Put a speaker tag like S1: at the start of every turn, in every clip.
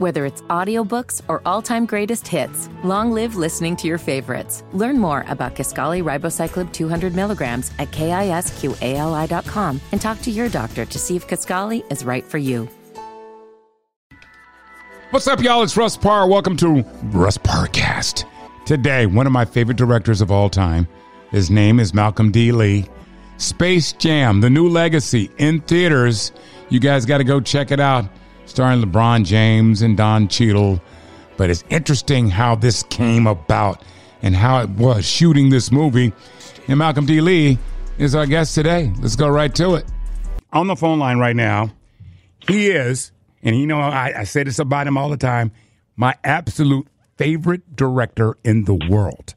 S1: Whether it's audiobooks or all-time greatest hits, long live listening to your favorites. Learn more about Kisqali Ribociclib 200 milligrams at kisqali.com and talk to your doctor to see if Kisqali is right for you.
S2: What's up, y'all? It's Russ Parr. Welcome to Russ Parrcast. Today, one of my favorite directors of all time. His name is Malcolm D. Lee. Space Jam, The New Legacy, in theaters. You guys got to go check it out. Starring LeBron James and Don Cheadle. But it's interesting how this came about and how it was shooting this movie. And Malcolm D. Lee is our guest today. Let's go right to it. On the phone line right now, he is and you know, I, I say this about him all the time my absolute favorite director in the world,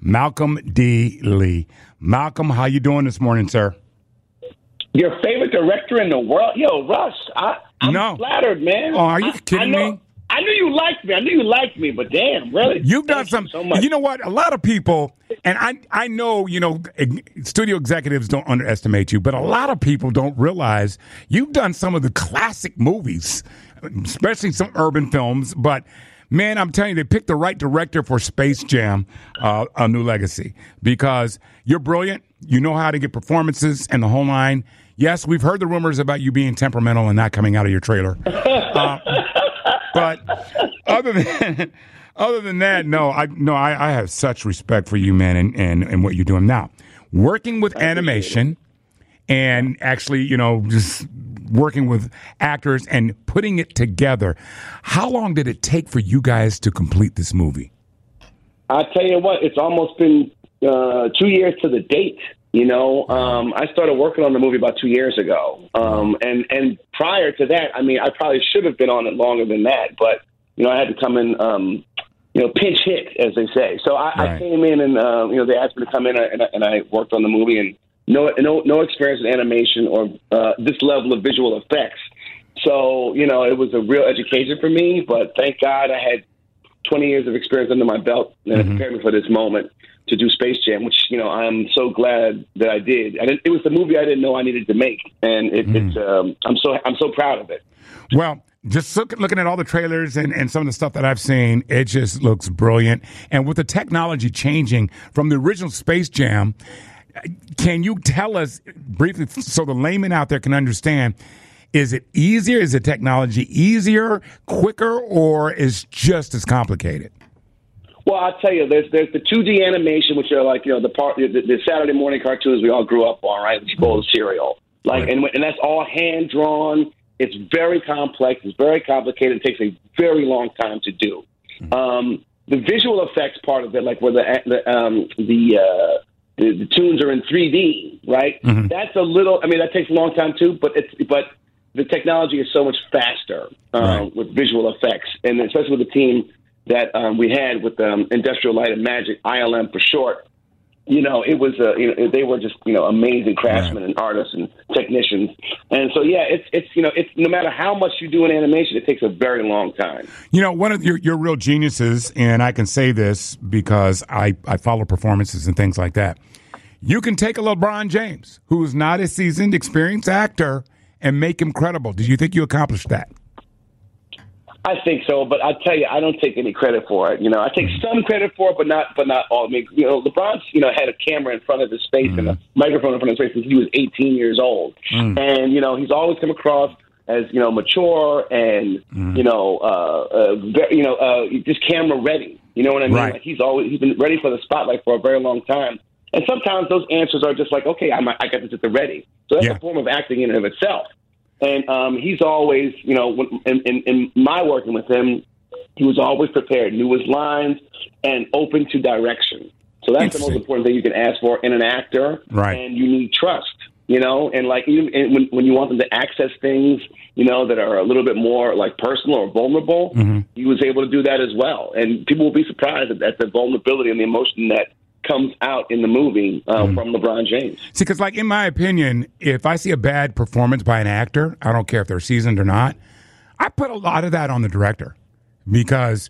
S2: Malcolm D. Lee. Malcolm, how you doing this morning, sir?
S3: Your favorite director in the world? Yo, Russ, I, I'm
S2: No.
S3: flattered, man.
S2: Oh, are you
S3: I-
S2: kidding
S3: I know,
S2: me?
S3: I knew you liked me. I knew you liked me, but damn, really?
S2: You've done some.
S3: You, so much.
S2: you know what? A lot of people, and I, I know, you know, studio executives don't underestimate you, but a lot of people don't realize you've done some of the classic movies, especially some urban films. But man, I'm telling you, they picked the right director for Space Jam: uh, A New Legacy because you're brilliant. You know how to get performances and the whole line. Yes, we've heard the rumors about you being temperamental and not coming out of your trailer. but other than other than that, no, I no, I, I have such respect for you, man, and, and and what you're doing now. Working with animation and actually, you know, just working with actors and putting it together. How long did it take for you guys to complete this movie?
S3: I tell you what, it's almost been uh, two years to the date. You know, um, I started working on the movie about two years ago, um, and and prior to that, I mean, I probably should have been on it longer than that, but you know, I had to come in, um, you know, pinch hit, as they say. So I,
S2: Right.
S3: I came in, and uh, you know, they asked me to come in, and I, and I worked on the movie, and no, no, no experience in animation or uh, this level of visual effects. So you know, it was a real education for me. But thank God I had 20 years of experience under my belt and it prepared me for this moment to do Space Jam, which you know I'm so glad that I did. And didn't, it was the movie I didn't know I needed to make, and it, it's um, I'm so I'm so proud of it.
S2: Well, just look, looking at all the trailers and, and some of the stuff that I've seen, it just looks brilliant. And with the technology changing from the original Space Jam, can you tell us briefly so the layman out there can understand? Is it easier? Is the technology easier, quicker, or is just as complicated?
S3: Well, I'll tell you, there's there's the 2D animation, which are like you know the part the, the Saturday morning cartoons we all grew up on, right? Which call the cereal, like,
S2: Right.
S3: and and that's all hand drawn. It's very complex. It's very complicated. It takes a very long time to do. Um, the visual effects part of it, like where the the um, the, uh, the the tunes are in 3D, right? That's a little. I mean, that takes a long time too. But it's but the technology is so much faster um,
S2: Right.
S3: with visual effects, and especially with the team that um, we had with um, Industrial Light and Magic, ILM for short. You know, it was uh, you know they were just you know amazing craftsmen and artists and technicians, and so yeah, it's it's you know it's no matter how much you do in animation, it takes a very long time.
S2: You know, one of your, your real geniuses, and I can say this because I, I follow performances and things like that. You can take a LeBron James, who's not a seasoned, experienced actor, and make him credible. Did you think you accomplished that?
S3: I think so, but I tell you, I don't take any credit for it. You know, I take some credit for it, but not, but not all. I mean, you know, LeBron's, you know, had a camera in front of his face and a microphone in front of his face since he was 18 years old, and you know, he's always come across as you know mature and you know, uh, uh, very, you know, uh, just camera ready. You know what I mean?
S2: Right.
S3: Like he's always he's been ready for the spotlight for a very long time. And sometimes those answers are just like, okay, I'm, I got this at the ready. So that's
S2: Yeah.
S3: a form of acting in and of itself. And um, he's always, you know, in, in, in my working with him, he was always prepared, knew his lines, and open to direction. So that's the most important thing you can ask for in an actor.
S2: Right.
S3: And you need trust, you know, and like even and when, when you want them to access things, you know, that are a little bit more like personal or vulnerable, he was able to do that as well. And people will be surprised at, at the vulnerability and the emotion that comes out in the movie uh, from LeBron James.
S2: See, because, like, in my opinion, if I see a bad performance by an actor, I don't care if they're seasoned or not, I put a lot of that on the director because,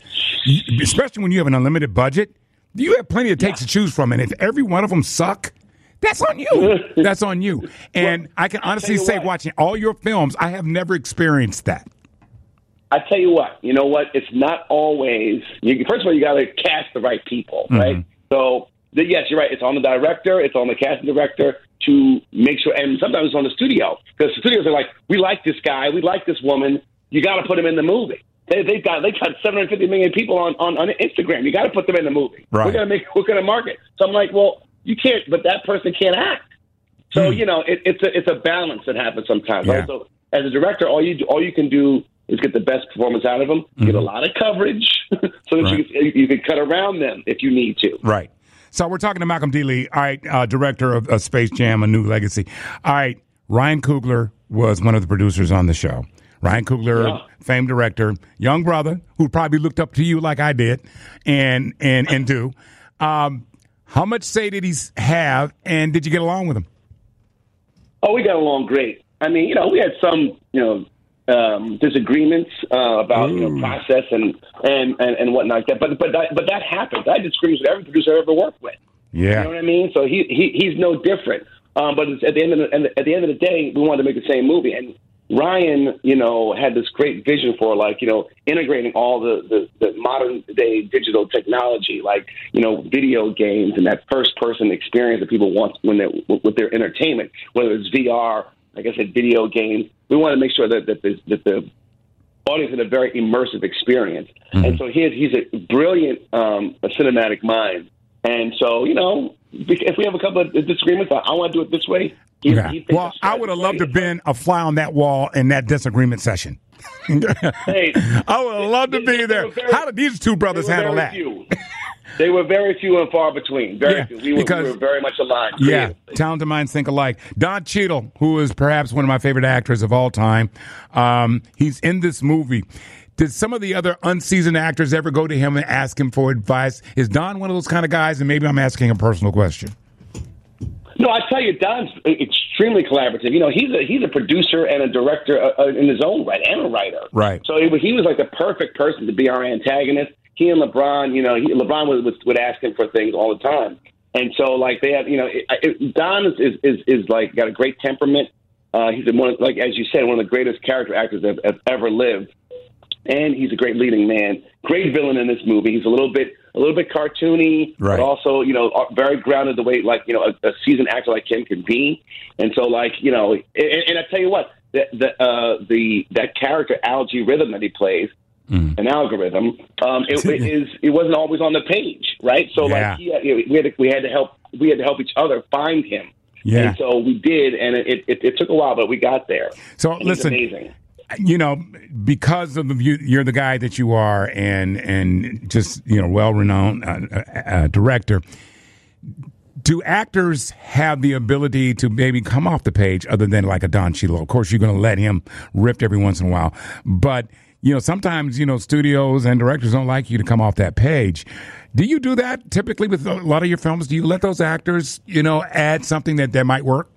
S2: especially when you have an unlimited budget, you have plenty of takes to choose from. And if every one of them suck, that's on you. that's on you. And I can honestly say,
S3: what.
S2: watching all your films, I have never experienced that.
S3: I tell you what, you know what? It's not always. You, first of all, you got to cast the right people, right? So yes, you're right. It's on the director, it's on the casting director to make sure, and sometimes it's on the studio because the studios are like, we like this guy, we like this woman. You got to put him in the movie. They, they've got they got 750 million people on on, on Instagram. You got to put them in the movie.
S2: Right.
S3: We're gonna make we're gonna market. So I'm like, well, you can't, but that person can't act. So you know, it, it's a it's a balance that happens sometimes.
S2: Yeah.
S3: Right? So as a director, all you do, all you can do is get the best performance out of them, get a lot of coverage, so that
S2: Mm-hmm. Right.
S3: you, can, you can cut around them if you need to.
S2: Right. So we're talking to Malcolm D. Lee, all right, uh, director of, of Space Jam: A New Legacy. All right, Ryan Coogler was one of the producers on the show. Ryan Coogler,
S3: Yeah.
S2: famed director, young brother who probably looked up to you like I did, and and and do. Um, how much say did he have, and did you get along with him?
S3: Oh, we got along great. I mean, you know, we had some, you know, um, disagreements uh, about you know process and and and, and whatnot. Like that, but but that, but that happens. I had disagreements with every producer I ever worked with.
S2: Yeah.
S3: You know what I mean? So he, he he's no different. Um, but it's, at the end of the, at the end of the day, we wanted to make the same movie. And Ryan, you know, had this great vision for like you know integrating all the the, the modern day digital technology, like you know video games and that first person experience that people want when they with their entertainment, whether it's VR, like I said, video games. We want to make sure that that the, that the audience had a very immersive experience. And so he's he's a brilliant um, a cinematic mind. And so you know, if we have a couple of disagreements, I, I want to do it this way. He- he
S2: Okay.
S3: thinks
S2: Well, I would have loved to have been a fly on that wall in that disagreement session.
S3: Hey,
S2: I would have loved to be there.
S3: very-
S2: How did these two brothers handle that?
S3: They were very few and far between. Very
S2: Yeah,
S3: few. We were,
S2: because-
S3: we were very much aligned.
S2: Yeah, talented minds think alike. Don Cheadle, who is perhaps one of my favorite actors of all time, um, he's in this movie. Did some of the other unseasoned actors ever go to him and ask him for advice? Is Don one of those kind of guys? And maybe I'm asking a personal question.
S3: No, I tell you, Don's extremely collaborative. You know, he's a he's a producer and a director uh, uh, in his own right, and a writer.
S2: Right.
S3: So was- he was like the perfect person to be our antagonist. He and LeBron, you know, he, LeBron would, would would ask him for things all the time, and so like they have, you know, it, it, Don is, is is is like got a great temperament. Uh, he's one of, like as you said, one of the greatest character actors that have ever lived and he's a great leading man. Great villain in this movie. He's a little bit a little bit cartoony,
S2: Right.
S3: but also you know uh, very grounded the way like you know a, a seasoned actor like him can be. And so like you know, and, and I tell you what, the the uh, the that character Al-G Rhythm that he plays. An algorithm. Um, it, it is. It wasn't always on the page, right? So
S2: Yeah.
S3: like, had, we had to, we had to help. We had to help each other find him.
S2: Yeah.
S3: And so we did, and it, it, it took a while, but we got there.
S2: So
S3: And
S2: listen,
S3: amazing.
S2: you know, because of you, you're the guy that you are, and and just you know, well renowned uh, uh, uh, director. Do actors have the ability to maybe come off the page other than like a Don Cheadle? Of course, you're going to let him rip every once in a while, but you know, sometimes you know studios and directors don't like you to come off that page. Do you do that typically with a lot of your films? Do you let those actors, you know, add something that that might work?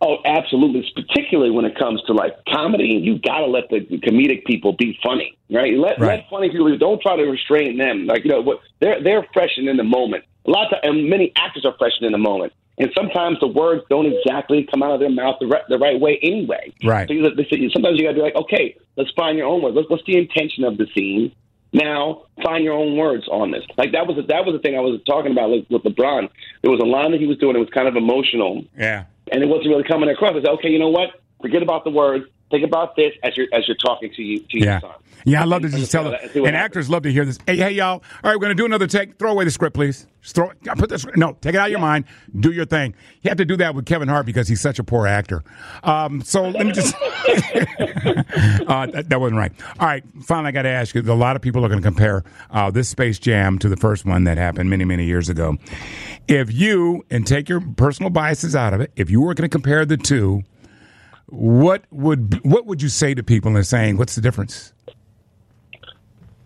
S3: Oh, absolutely. Particularly when it comes to like comedy, you got to let the comedic people be funny, right? Let
S2: Right.
S3: let funny people. Don't try to restrain them. Like you know what? They're they're fresh and in the moment. A lot of and many actors are fresh and in the moment. And sometimes the words don't exactly come out of their mouth the right, the right way anyway.
S2: Right.
S3: So you, sometimes you got to be like, okay, let's find your own words. Let's, what's the intention of the scene? Now find your own words on this. Like that was a, that was the thing I was talking about with, with LeBron. There was a line that he was doing. It was kind of emotional
S2: Yeah.
S3: and it wasn't really coming across. I said, okay, you know what? Forget about the words. Think about this as you're as you're talking to you to
S2: Yeah.
S3: your son.
S2: Yeah, I love to just tell them.
S3: and see what
S2: And
S3: happens.
S2: actors love to hear this. Hey, hey, y'all. All right, we're going to do another take. Throw away the script, please. Just throw it. Put this. No, take it out of your mind. Do your thing. You have to do that with Kevin Hart because he's such a poor actor. Um, so let me just. uh, that, that wasn't right. All right. Finally, I got to ask you. A lot of people are going to compare uh, this Space Jam to the first one that happened many, many years ago. If you and take your personal biases out of it, if you were going to compare the two, what would what would you say to people in saying what's the difference?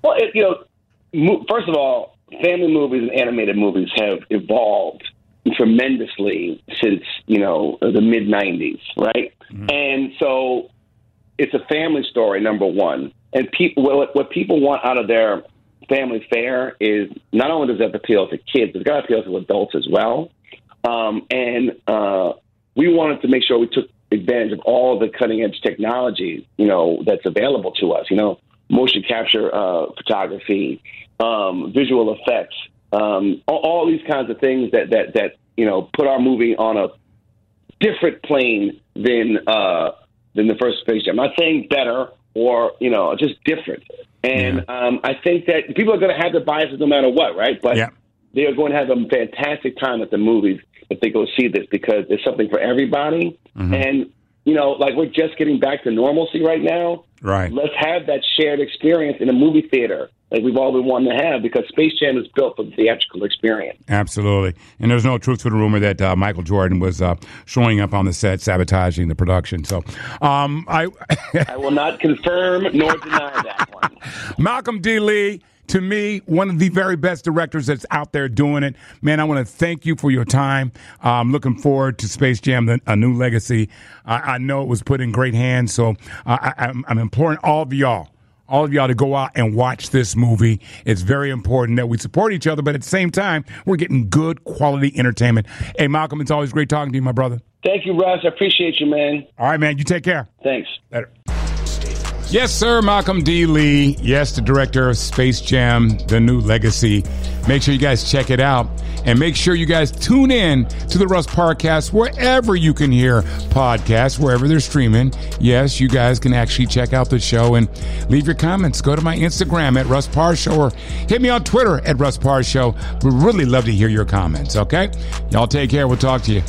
S3: Well, it, you know, first of all, family movies and animated movies have evolved tremendously since you know the mid '90s, right? And so it's a family story, number one. And people, what, what people want out of their family fare is not only does that appeal to kids, it's got to appeal to adults as well. Um, and uh, we wanted to make sure we took advantage of all the cutting edge technology, you know, that's available to us. You know, motion capture uh, photography, um, visual effects, um, all, all, these kinds of things that that that you know put our movie on a different plane than uh, than the first Space Jam. I'm not saying better or you know just different. And yeah. um, I think that people are going to have their biases no matter what, right? But yeah. They are going to have a fantastic time at the movies if they go see this because it's something for everybody. Mm-hmm. And you know, like we're just getting back to normalcy right now.
S2: Right.
S3: Let's have that shared experience in a movie theater like we've all been wanting to have because Space Jam is built for the theatrical experience.
S2: Absolutely. And there's no truth to the rumor that uh, Michael Jordan was uh, showing up on the set sabotaging the production. So um, I
S3: I will not confirm nor deny that one.
S2: Malcolm D. Lee to me, one of the very best directors that's out there doing it. Man, I want to thank you for your time. I'm looking forward to Space Jam, a new legacy. I, I know it was put in great hands, so uh, I, I'm imploring all of y'all all of y'all to go out and watch this movie. It's very important that we support each other, but at the same time, we're getting good quality entertainment. Hey, Malcolm, it's always great talking to you, my brother.
S3: Thank you, Russ. I appreciate you, man.
S2: All right, man. You take care.
S3: Thanks.
S2: Later. Yes, sir, Malcolm D. Lee. Yes, the director of Space Jam, The New Legacy. Make sure you guys check it out. And make sure you guys tune in to the Russ Parcast wherever you can hear podcasts, wherever they're streaming. Yes, you guys can actually check out the show and leave your comments. Go to my Instagram at Russ Parr or hit me on Twitter at Russ Parr Show. We'd really love to hear your comments, okay? Y'all take care. We'll talk to you.